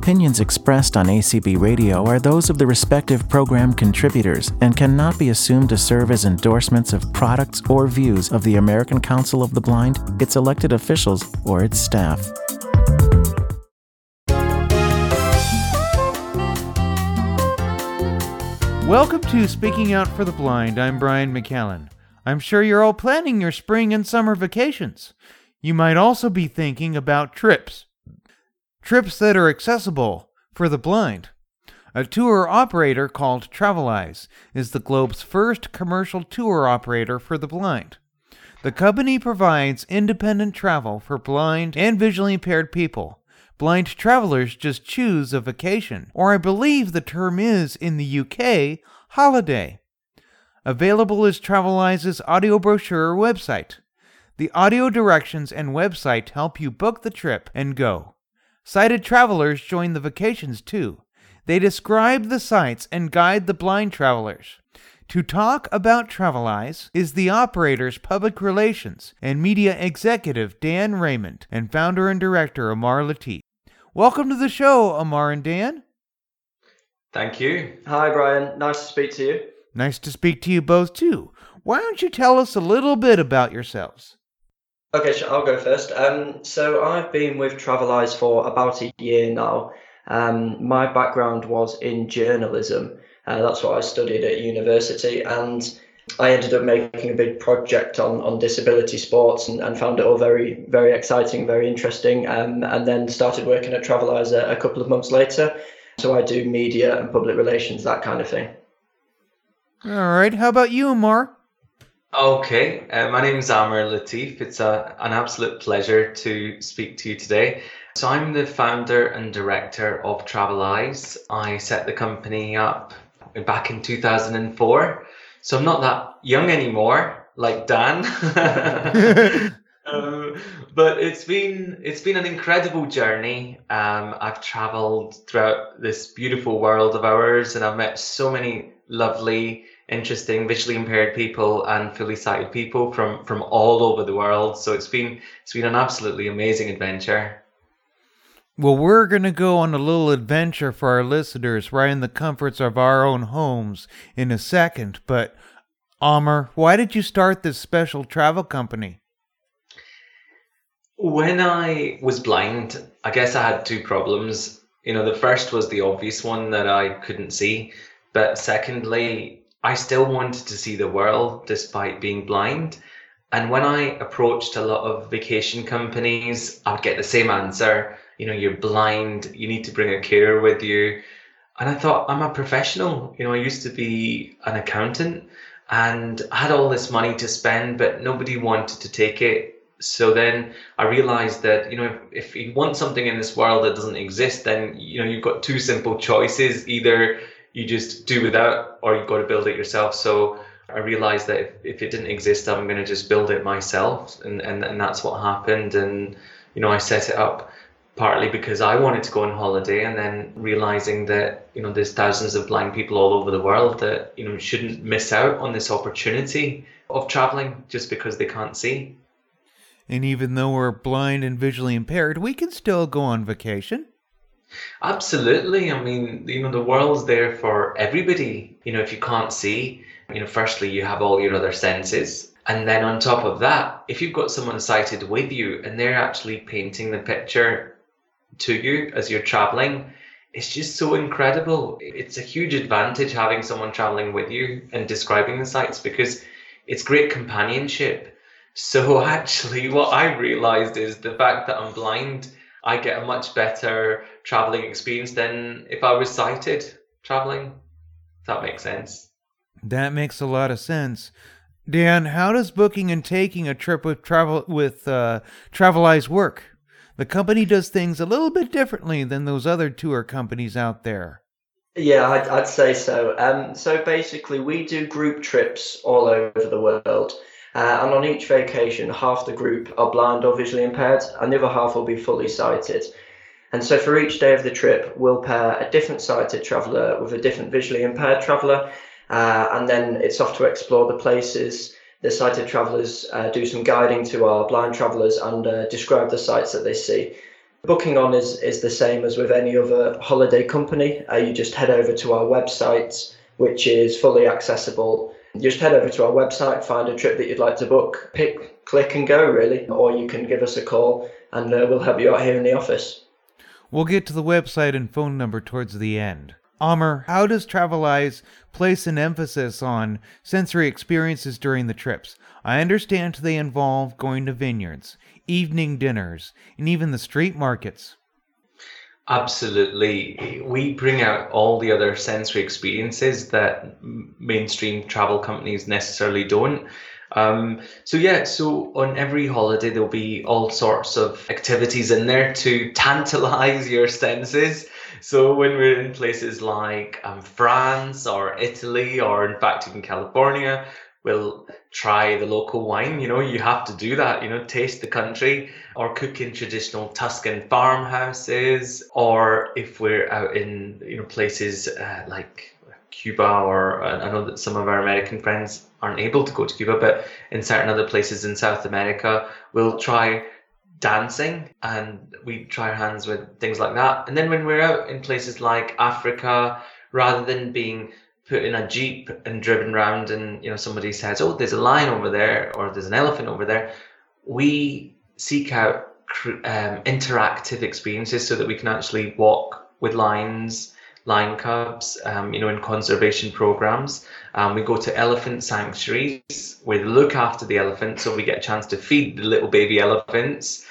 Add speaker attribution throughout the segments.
Speaker 1: Opinions expressed on ACB Radio are those of the respective program contributors and cannot be assumed to serve as endorsements of products or views of the American Council of the Blind, its elected officials, or its staff.
Speaker 2: Welcome to Speaking Out for the Blind. I'm Brian McCallan. I'm sure you're all planning your spring and summer vacations. You might also be thinking about trips trips that are accessible for the blind. A tour operator called Traveleyes is the globe's first commercial tour operator for the blind. The company provides independent travel for blind and visually impaired people. Blind travelers just choose a vacation, or I believe the term is in the UK, holiday. Available is Traveleyes's audio brochure website. The audio directions and website help you book the trip and go. Sighted travelers join the vacations too. They describe the sights and guide the blind travelers. To talk about Traveleyes is the operator's public relations and media executive Dan Raymond and founder and director Amar Latif. Welcome to the show, Amar and Dan.
Speaker 3: Thank you.
Speaker 4: Hi, Brian. Nice to speak to you.
Speaker 2: Nice to speak to you both too. Why don't you tell us a little bit about yourselves?
Speaker 4: Okay, sure, I'll go first. Um, so I've been with Traveleyes for about a year now. Um, my background was in journalism. Uh, that's what I studied at university, and I ended up making a big project on, on disability sports and, and found it all very, very exciting, very interesting. Um, and then started working at Traveleyes a, a couple of months later. So I do media and public relations, that kind of thing.
Speaker 2: All right. How about you, Amar?
Speaker 3: Okay, uh, my name is Amar Latif. It's a, an absolute pleasure to speak to you today. So, I'm the founder and director of Travel Eyes. I set the company up back in 2004. So, I'm not that young anymore, like Dan. um, but it's been it's been an incredible journey. Um, I've traveled throughout this beautiful world of ours, and I've met so many lovely interesting visually impaired people and fully sighted people from from all over the world. So it's been it's been an absolutely amazing adventure.
Speaker 2: Well, we're going to go on a little adventure for our listeners right in the comforts of our own homes in a second. But, Amar, why did you start this special travel company?
Speaker 3: When I was blind, I guess I had two problems. You know, the first was the obvious one that I couldn't see. But secondly, I still wanted to see the world despite being blind. And when I approached a lot of vacation companies, I would get the same answer. You know, you're blind, you need to bring a carer with you. And I thought, I'm a professional. You know, I used to be an accountant and I had all this money to spend, but nobody wanted to take it. So then I realized that, you know, if, if you want something in this world that doesn't exist, then, you know, you've got two simple choices. Either you just do without or you've got to build it yourself. So I realized that if, if it didn't exist, I'm going to just build it myself. And, and, and that's what happened. And, you know, I set it up partly because I wanted to go on holiday and then realizing that, you know, there's thousands of blind people all over the world that, you know, shouldn't miss out on this opportunity of traveling just because they can't see.
Speaker 2: And even though we're blind and visually impaired, we can still go on vacation.
Speaker 3: Absolutely. I mean, you know, the world's there for everybody. You know, if you can't see, you know, firstly, you have all your other senses. And then on top of that, if you've got someone sighted with you and they're actually painting the picture to you as you're traveling, it's just so incredible. It's a huge advantage having someone traveling with you and describing the sights because it's great companionship. So actually, what I realized is the fact that I'm blind I get a much better traveling experience than if I was sighted traveling. If that makes sense.
Speaker 2: That makes a lot of sense. Dan, how does booking and taking a trip with travel with uh, Traveleyes work? The company does things a little bit differently than those other tour companies out there.
Speaker 4: Yeah, I'd, I'd say so. Um, so basically, we do group trips all over the world. Uh, and on each vacation, half the group are blind or visually impaired, and the other half will be fully sighted. And so for each day of the trip, we'll pair a different sighted traveller with a different visually impaired traveller, uh, and then it's off to explore the places. The sighted travellers uh, do some guiding to our blind travellers and uh, describe the sights that they see. Booking on is, is the same as with any other holiday company. Uh, you just head over to our website, which is fully accessible. Just head over to our website, find a trip that you'd like to book, pick, click, and go, really. Or you can give us a call and uh, we'll help you out here in the office.
Speaker 2: We'll get to the website and phone number towards the end. Amar, how does Traveleyes place an emphasis on sensory experiences during the trips? I understand they involve going to vineyards, evening dinners, and even the street markets.
Speaker 3: Absolutely. We bring out all the other sensory experiences that mainstream travel companies necessarily don't. Um, so yeah, so on every holiday there'll be all sorts of activities in there to tantalize your senses. So when we're in places like um, France or Italy or in fact even California, we'll try the local wine. You know, you have to do that. You know, taste the country or cook in traditional Tuscan farmhouses, or if we're out in you know places uh, like Cuba or uh, I know that some of our American friends aren't able to go to Cuba, but in certain other places in South America, we'll try dancing and we try our hands with things like that. And then when we're out in places like Africa, rather than being put in a jeep and driven around and you know somebody says oh there's a lion over there or there's an elephant over there. We seek out um, interactive experiences so that we can actually walk with lions lion cubs um, you know in conservation programs. Um, we go to elephant sanctuaries. Where they look after the elephants so we get a chance to feed the little baby elephants.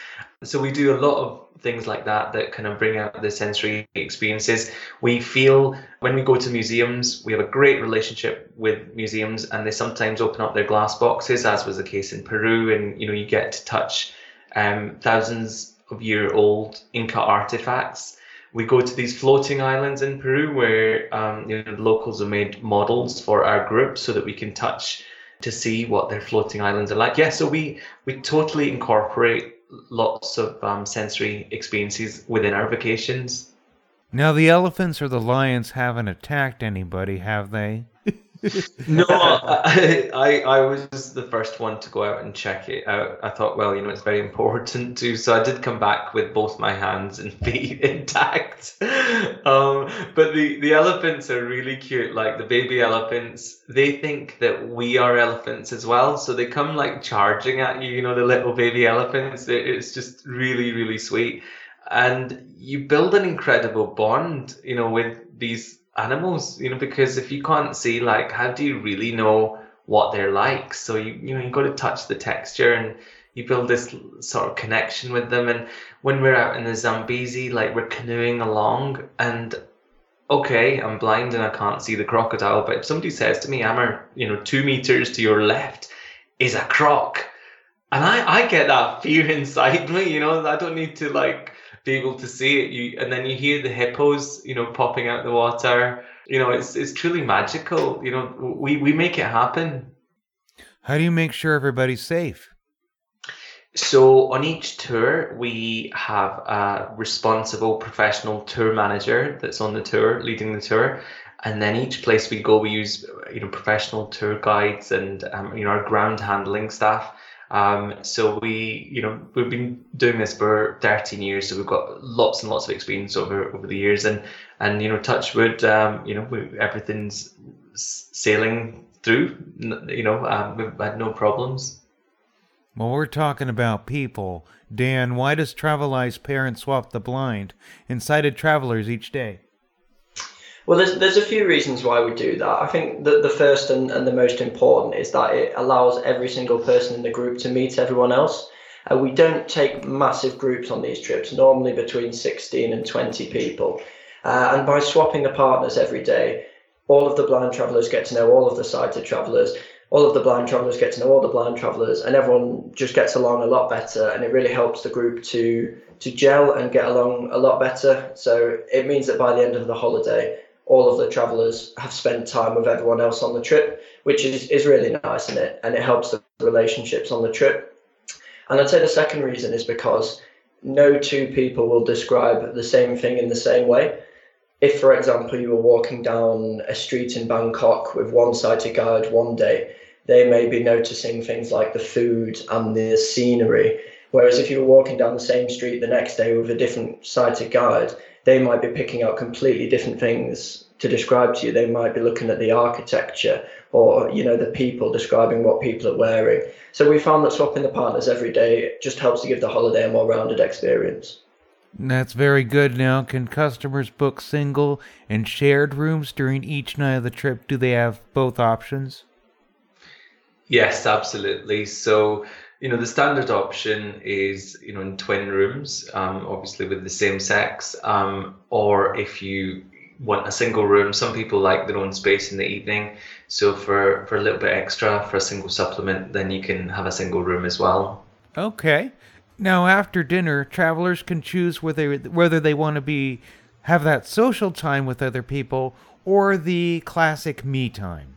Speaker 3: So we do a lot of things like that that kind of bring out the sensory experiences. We feel when we go to museums, we have a great relationship with museums, and they sometimes open up their glass boxes, as was the case in Peru, and you know you get to touch um, thousands of year old Inca artifacts. We go to these floating islands in Peru where um, you know locals have made models for our group so that we can touch to see what their floating islands are like. Yeah, so we we totally incorporate lots of um, sensory experiences within our vacations.
Speaker 2: Now, the elephants or the lions haven't attacked anybody, have they?
Speaker 3: No, I, I, I was the first one to go out and check it out. I thought, well, you know, it's very important to. So I did come back with both my hands and feet intact. Um, but the the elephants are really cute. Like the baby elephants, they think that we are elephants as well. So they come like charging at you. You know, the little baby elephants. It's just really, really sweet, and you build an incredible bond. You know, with these animals, you know, because if you can't see, like, how do you really know what they're like? So you you know you got to touch the texture and you build this sort of connection with them. And when we're out in the Zambezi, like we're canoeing along, and okay, I'm blind and I can't see the crocodile, but if somebody says to me, Amar, you know, two meters to your left is a croc, and I I get that fear inside me, you know, I don't need to like be able to see it. You and then you hear the hippos, you know, popping out the water. You know, it's it's truly magical. You know, we we make it happen.
Speaker 2: How do you make sure everybody's safe?
Speaker 3: So on each tour, we have a responsible professional tour manager that's on the tour, leading the tour, and then each place we go, we use you know professional tour guides and um, you know our ground handling staff um, so we, you know, we've been doing this for 13 years, so we've got lots and lots of experience over over the years, and and you know, touch wood, um, you know, we, everything's sailing through. You know, um, we've had no problems.
Speaker 2: Well, we're talking about people. Dan, why does Traveleyes Parent Swap the Blind in sighted travelers each day?
Speaker 4: Well, there's there's a few reasons why we do that. I think that the first and, and the most important is that it allows every single person in the group to meet everyone else. Uh, we don't take massive groups on these trips, normally between 16 and 20 people. Uh, and by swapping the partners every day, all of the blind travelers get to know all of the sighted travelers. All of the blind travelers get to know all the blind travelers, and everyone just gets along a lot better. And it really helps the group to to gel and get along a lot better. So it means that by the end of the holiday, all of the travelers have spent time with everyone else on the trip, which is, is really nice in it and it helps the relationships on the trip. And I'd say the second reason is because no two people will describe the same thing in the same way. If, for example, you were walking down a street in Bangkok with one sighted guide one day, they may be noticing things like the food and the scenery, Whereas if you were walking down the same street the next day with a different sighted guide, they might be picking out completely different things to describe to you. They might be looking at the architecture or you know the people describing what people are wearing. So we found that swapping the partners every day just helps to give the holiday a more rounded experience.
Speaker 2: That's very good. Now, can customers book single and shared rooms during each night of the trip? Do they have both options?
Speaker 3: Yes, absolutely. So you know the standard option is you know in twin rooms um, obviously with the same sex um, or if you want a single room some people like their own space in the evening. So for for a little bit extra for a single supplement then you can have a single room as well.
Speaker 2: Okay. Now after dinner travelers can choose whether whether they want to be have that social time with other people or the classic me time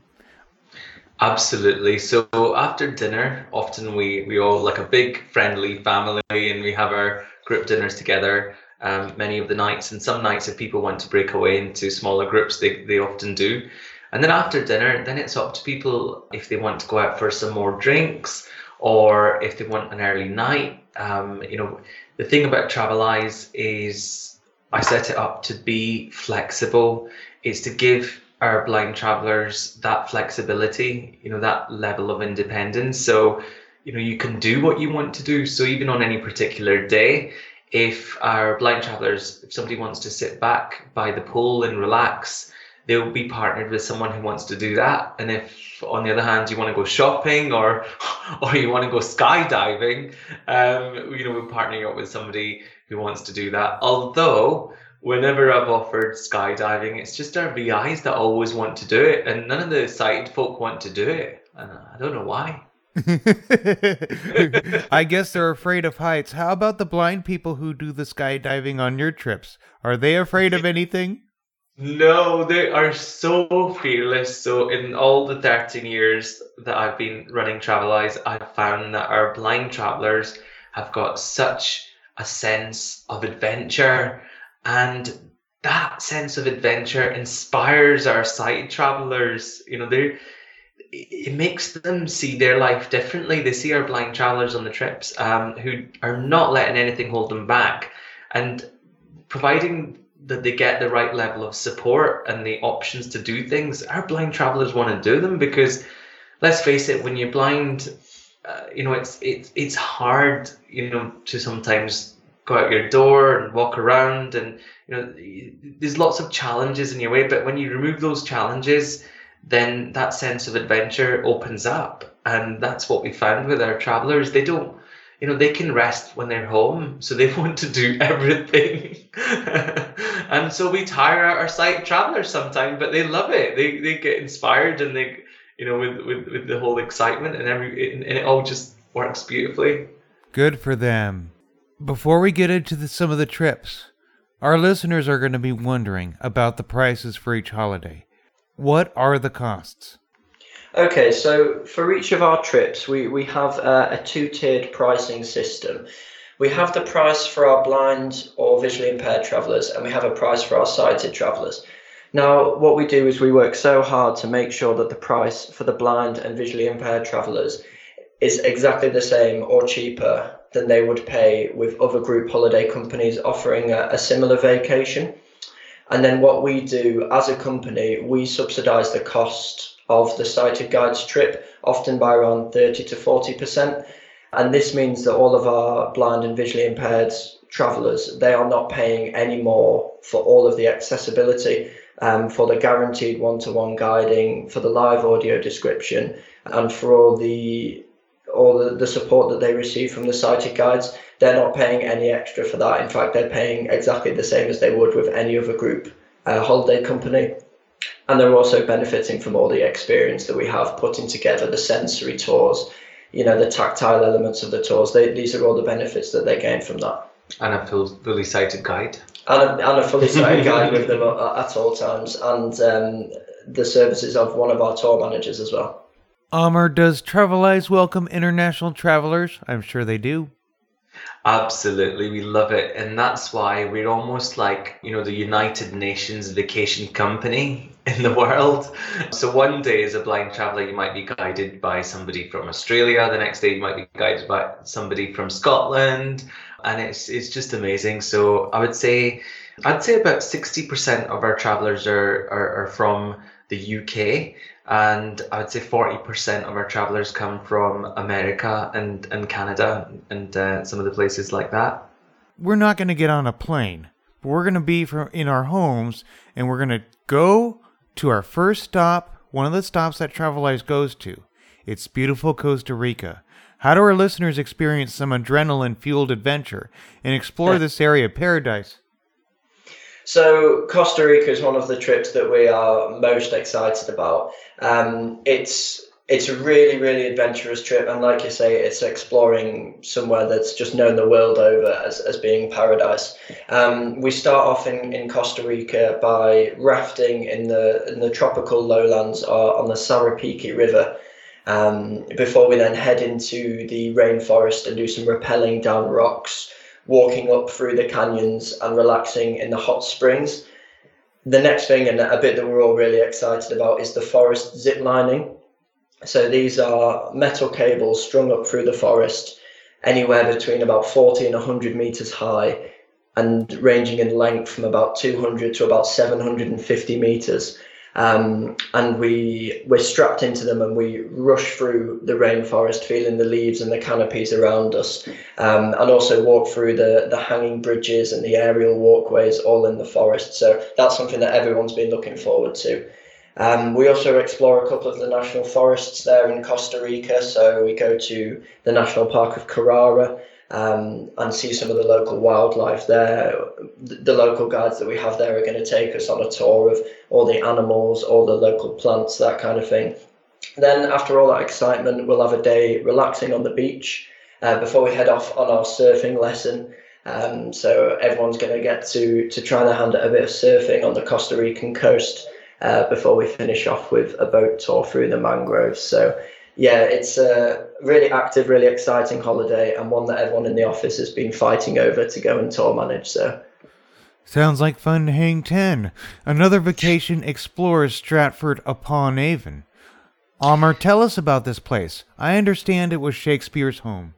Speaker 3: Absolutely. So after dinner, often we we all like a big friendly family, and we have our group dinners together. Um, many of the nights, and some nights, if people want to break away into smaller groups, they they often do. And then after dinner, then it's up to people if they want to go out for some more drinks or if they want an early night. Um, you know, the thing about Traveleyes is I set it up to be flexible. It's to give our blind travelers that flexibility, you know, that level of independence. So, you know, you can do what you want to do. So even on any particular day, if our blind travelers, if somebody wants to sit back by the pool and relax, they'll be partnered with someone who wants to do that. And if, on the other hand, you want to go shopping or or you want to go skydiving, um, you know, we're partnering up with somebody who wants to do that. Although whenever I've offered skydiving, it's just our VIs that always want to do it, and none of the sighted folk want to do it. And I don't know why.
Speaker 2: I guess they're afraid of heights. How about the blind people who do the skydiving on your trips? Are they afraid of anything?
Speaker 3: No, they are so fearless. So, in all the 13 years that I've been running Traveleyes, I've found that our blind travelers have got such a sense of adventure and that sense of adventure inspires our sight travelers. You know they it makes them see their life differently. They see our blind travelers on the trips um, who are not letting anything hold them back. And providing that they get the right level of support and the options to do things our blind travelers want to do them because let's face it when you're blind uh, you know it's it's it's hard you know to sometimes go out your door and walk around and you know there's lots of challenges in your way but when you remove those challenges then that sense of adventure opens up. And that's what we found with our travelers. They don't you know they can rest when they're home so they want to do everything. And so we tire out our sight travelers sometimes but they love it. They they get inspired and they you know with with, with the whole excitement and every and it all just works beautifully.
Speaker 2: Good for them before we get into the, some of the trips, our listeners are going to be wondering about the prices for each holiday. What are the costs?
Speaker 4: Okay, so for each of our trips, we, we have a, a two tiered pricing system. We have the price for our blind or visually impaired travellers, and we have a price for our sighted travellers. Now, what we do is we work so hard to make sure that the price for the blind and visually impaired travellers is exactly the same or cheaper than they would pay with other group holiday companies offering a, a similar vacation. And then what we do as a company, we subsidize the cost of the sighted guides trip, often by around 30 to 40%. And this means that all of our blind and visually impaired travelers, they are not paying any more for all of the accessibility, um, for the guaranteed one-to-one guiding, for the live audio description, and for all the all the, the support that they receive from the sighted guides, they're not paying any extra for that. In fact, they're paying exactly the same as they would with any other group uh, holiday company. And they're also benefiting from all the experience that we have putting together the sensory tours, you know, the tactile elements of the tours. They, these are all the benefits that they gain from that.
Speaker 3: And a full, fully sighted guide.
Speaker 4: And a, and a fully sighted guide with them at, at all times, and um, the services of one of our tour managers as well.
Speaker 2: Amar, does Traveleyes welcome international travelers? I'm sure they do.
Speaker 3: Absolutely, we love it. And that's why we're almost like, you know, the United Nations vacation company in the world. So one day as a blind traveler, you might be guided by somebody from Australia. The next day you might be guided by somebody from Scotland. And it's it's just amazing. So I would say I'd say about 60% of our travelers are, are, are from the UK and I would say 40% of our travelers come from America and, and Canada and uh, some of the places like that.
Speaker 2: We're not going to get on a plane, but we're going to be from, in our homes and we're going to go to our first stop, one of the stops that Traveleyes goes to. It's beautiful Costa Rica. How do our listeners experience some adrenaline fueled adventure and explore this area of paradise?
Speaker 4: So Costa Rica is one of the trips that we are most excited about. Um, it's it's a really really adventurous trip, and like you say, it's exploring somewhere that's just known the world over as, as being paradise. Um, we start off in, in Costa Rica by rafting in the in the tropical lowlands uh, on the Sarapiqui River. Um, before we then head into the rainforest and do some rappelling down rocks walking up through the canyons and relaxing in the hot springs. The next thing, and a bit that we're all really excited about, is the forest zip lining. So these are metal cables strung up through the forest, anywhere between about 40 and 100 meters high, and ranging in length from about 200 to about 750 meters. Um, and we we're strapped into them and we rush through the rainforest, feeling the leaves and the canopies around us, um, and also walk through the the hanging bridges and the aerial walkways, all in the forest. So that's something that everyone's been looking forward to. Um, we also explore a couple of the national forests there in Costa Rica. So we go to the National Park of Carara, um, and see some of the local wildlife there. The local guides that we have there are going to take us on a tour of all the animals, all the local plants, that kind of thing. Then, after all that excitement, we'll have a day relaxing on the beach uh, before we head off on our surfing lesson. Um, so everyone's going to get to to try their hand at a bit of surfing on the Costa Rican coast uh, before we finish off with a boat tour through the mangroves. So yeah, it's a really active, really exciting holiday, and one that everyone in the office has been fighting over to go and tour manage. So,
Speaker 2: sounds like fun to hang ten. Another vacation explores Stratford upon Avon. Amar, tell us about this place. I understand it was Shakespeare's home.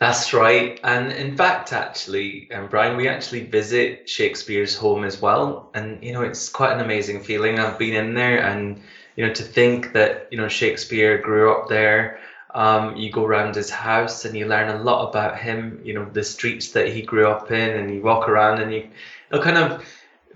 Speaker 3: That's right. And in fact, actually, um, Brian, we actually visit Shakespeare's home as well. And, you know, it's quite an amazing feeling. I've been in there and you know, to think that, you know, Shakespeare grew up there. Um, you go around his house and you learn a lot about him, you know, the streets that he grew up in, and you walk around and you, it kind of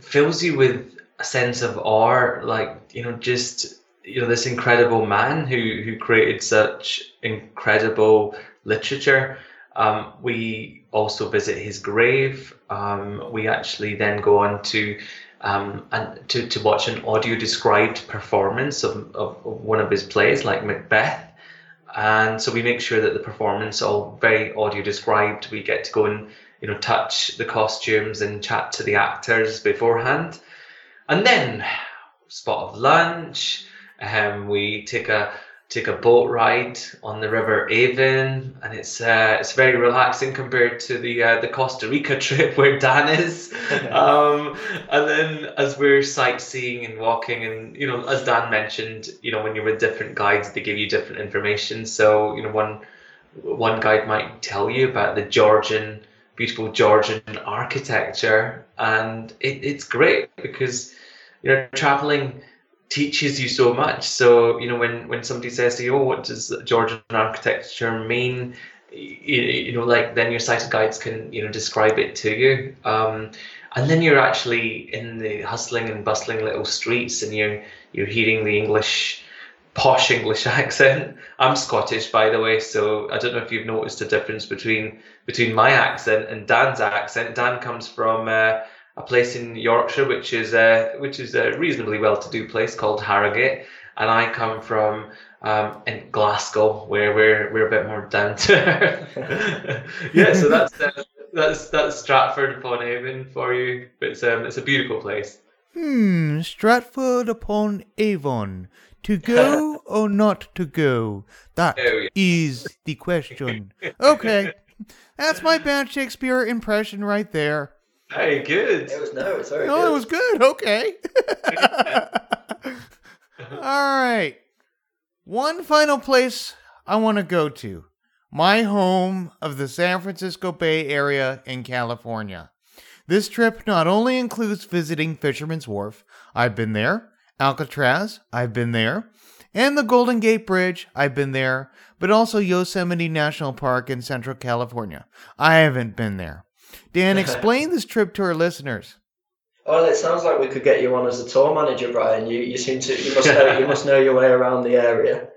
Speaker 3: fills you with a sense of awe, like, you know, just, you know, this incredible man who, who created such incredible literature. Um, we also visit his grave. Um, we actually then go on to um, and to, to watch an audio described performance of, of one of his plays like Macbeth. And so we make sure that the performance all very audio described. We get to go and you know touch the costumes and chat to the actors beforehand. And then spot of lunch. Um, we take a take a boat ride on the River Avon, and it's uh, it's very relaxing compared to the uh, the Costa Rica trip where Dan is. um, and then as we're sightseeing and walking, and you know, as Dan mentioned, you know, when you're with different guides, they give you different information. So you know, one one guide might tell you about the Georgian beautiful Georgian architecture, and it, it's great because you know traveling teaches you so much. So you know when when somebody says to you, "Oh, what does Georgian architecture mean?" You, you know, like then your sighted guides can you know describe it to you. Um, and then you're actually in the hustling and bustling little streets, and you're you're hearing the English posh English accent. I'm Scottish, by the way, so I don't know if you've noticed a difference between between my accent and Dan's accent. Dan comes from uh, a place in Yorkshire, which is a which is a reasonably well-to-do place called Harrogate, and I come from um, in Glasgow, where we're we're a bit more down to earth. yeah, so that's uh, that's that's Stratford upon Avon for you. It's um it's a beautiful place.
Speaker 2: Hmm, Stratford upon Avon. To go or not to go? That oh, yeah. is the question. Okay, That's my bad Shakespeare impression right there.
Speaker 3: Very good.
Speaker 4: It was no, it's very
Speaker 2: No,
Speaker 4: good.
Speaker 2: it was good. Okay. All right. One final place I want to go to my home of the San Francisco Bay Area in California. This trip not only includes visiting Fisherman's Wharf, I've been there, Alcatraz, I've been there, and the Golden Gate Bridge, I've been there, but also Yosemite National Park in Central California. I haven't been there. Dan, explain this trip to our listeners.
Speaker 4: Well, it sounds like we could get you on as a tour manager, Brian. You, you seem to you must know you must know your way around the area.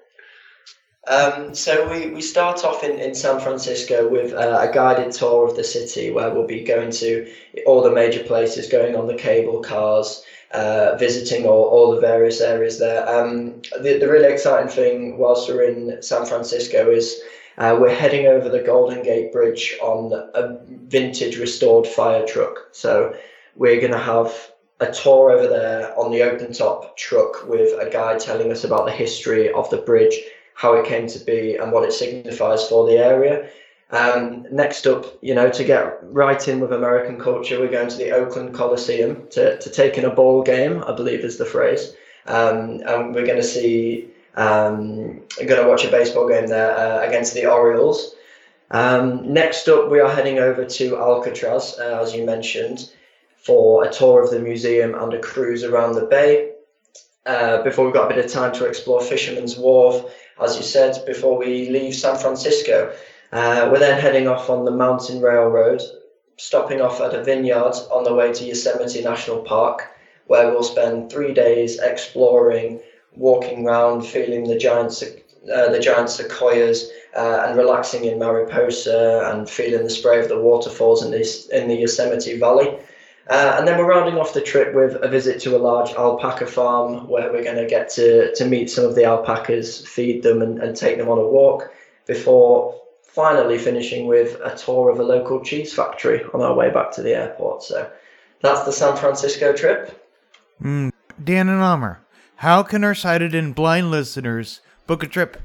Speaker 4: Um, so we, we start off in, in San Francisco with uh, a guided tour of the city where we'll be going to all the major places, going on the cable cars, uh, visiting all, all the various areas there. Um, the, the really exciting thing whilst we're in San Francisco is uh, we're heading over the Golden Gate Bridge on a vintage restored fire truck. So we're going to have a tour over there on the open top truck with a guide telling us about the history of the bridge, how it came to be, and what it signifies for the area. Um, next up, you know, to get right in with American culture, we're going to the Oakland Coliseum to, to take in a ball game, I believe is the phrase. Um, and we're going to see, um, going to watch a baseball game there uh, against the Orioles. Um, next up, we are heading over to Alcatraz, uh, as you mentioned, for a tour of the museum and a cruise around the bay. Uh, before we've got a bit of time to explore Fisherman's Wharf, as you said, before we leave San Francisco. Uh, we're then heading off on the Mountain Railroad, stopping off at a vineyard on the way to Yosemite National Park, where we'll spend three days exploring, walking around, feeling the giant, uh, the giant sequoias, uh, and relaxing in Mariposa and feeling the spray of the waterfalls in the, in the Yosemite Valley. Uh, and then we're rounding off the trip with a visit to a large alpaca farm where we're going to get to, to meet some of the alpacas, feed them, and, and take them on a walk before finally finishing with a tour of a local cheese factory on our way back to the airport. So that's the San Francisco trip.
Speaker 2: Mm, Dan and Amar, how can our sighted and blind listeners book a trip?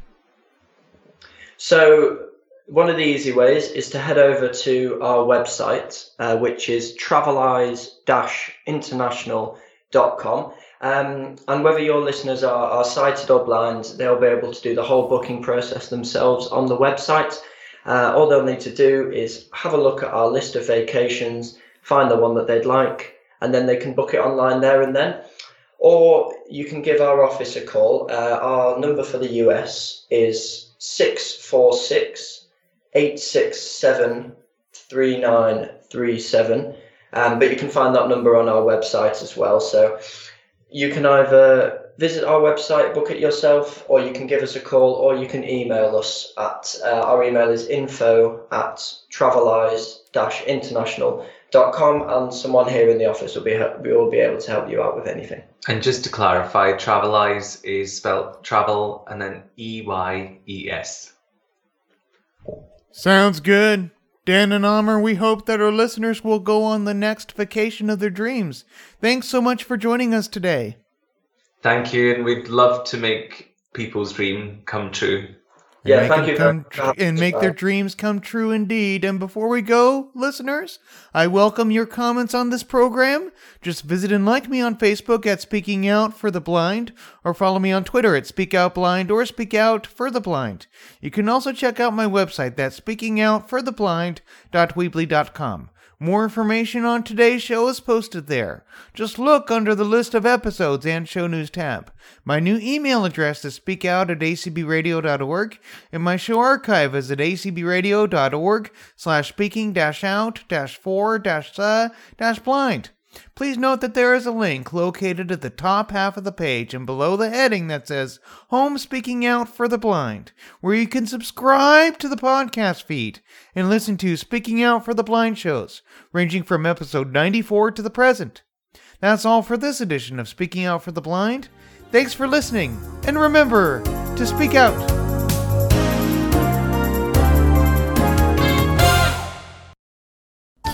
Speaker 4: So one of the easy ways is to head over to our website, uh, which is traveleyes-international.com. Um, and whether your listeners are, are sighted or blind, they'll be able to do the whole booking process themselves on the website. Uh, all they'll need to do is have a look at our list of vacations, find the one that they'd like, and then they can book it online there and then. Or you can give our office a call. Uh, our number for the US is 646 867 3937. Um, but you can find that number on our website as well. So you can either visit our website, book it yourself, or you can give us a call, or you can email us at uh, our email is info at traveleyes-international.com, and someone here in the office will be we will be able to help you out with anything.
Speaker 3: And just to clarify, Traveleyes is spelled travel and then E Y E S.
Speaker 2: Sounds good. Dan and Amar, we hope that our listeners will go on the next vacation of their dreams. Thanks so much for joining us today.
Speaker 3: Thank you, and we'd love to make people's dream come true.
Speaker 4: Yeah,
Speaker 2: make
Speaker 4: thank you
Speaker 2: come tr- and make their dreams come true indeed. And before we go, listeners, I welcome your comments on this program. Just visit and like me on Facebook at Speaking Out for the Blind, or follow me on Twitter at Speak Out Blind or Speak Out for the Blind. You can also check out my website, that's speakingoutfortheblind.weebly.com. More information on today's show is posted there. Just look under the list of episodes and show news tab. My new email address is speakout at acbradio.org, and my show archive is at acbradio.org slash speaking dash out dash four dash uh dash blind. Please note that there is a link located at the top half of the page and below the heading that says Home Speaking Out for the Blind, where you can subscribe to the podcast feed and listen to Speaking Out for the Blind shows, ranging from episode 94 to the present. That's all for this edition of Speaking Out for the Blind. Thanks for listening, and remember to speak out.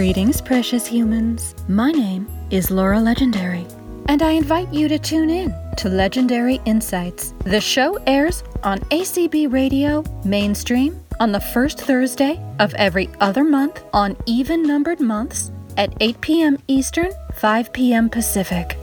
Speaker 5: Greetings, precious humans. My name is Laura Legendary, and I invite you to tune in to Legendary Insights. The show airs on ACB Radio Mainstream on the first Thursday of every other month on even numbered months at 8 p.m. Eastern, 5 p.m. Pacific.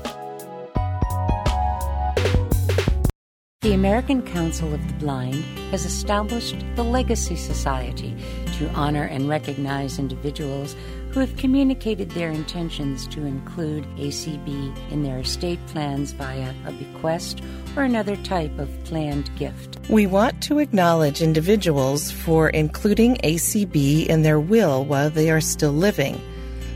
Speaker 6: The American Council of the Blind has established the Legacy Society to honor and recognize individuals who have communicated their intentions to include ACB in their estate plans via a bequest or another type of planned gift.
Speaker 7: We want to acknowledge individuals for including ACB in their will while they are still living,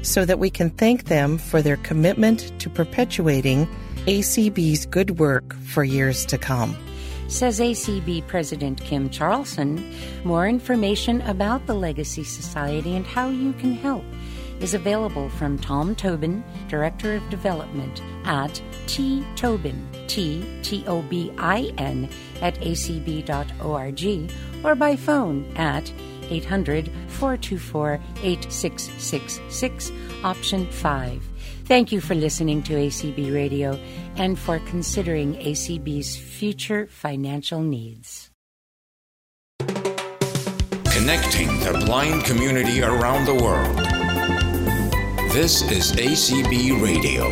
Speaker 7: so that we can thank them for their commitment to perpetuating ACB's good work for years to come.
Speaker 6: Says ACB President Kim Charlson. More information about the Legacy Society and how you can help is available from Tom Tobin, Director of Development at T Tobin, T T O B I N, at acb.org or by phone at 800 424 8666, option 5. Thank you for listening to ACB Radio and for considering ACB's future financial needs.
Speaker 8: Connecting the blind community around the world. This is ACB Radio.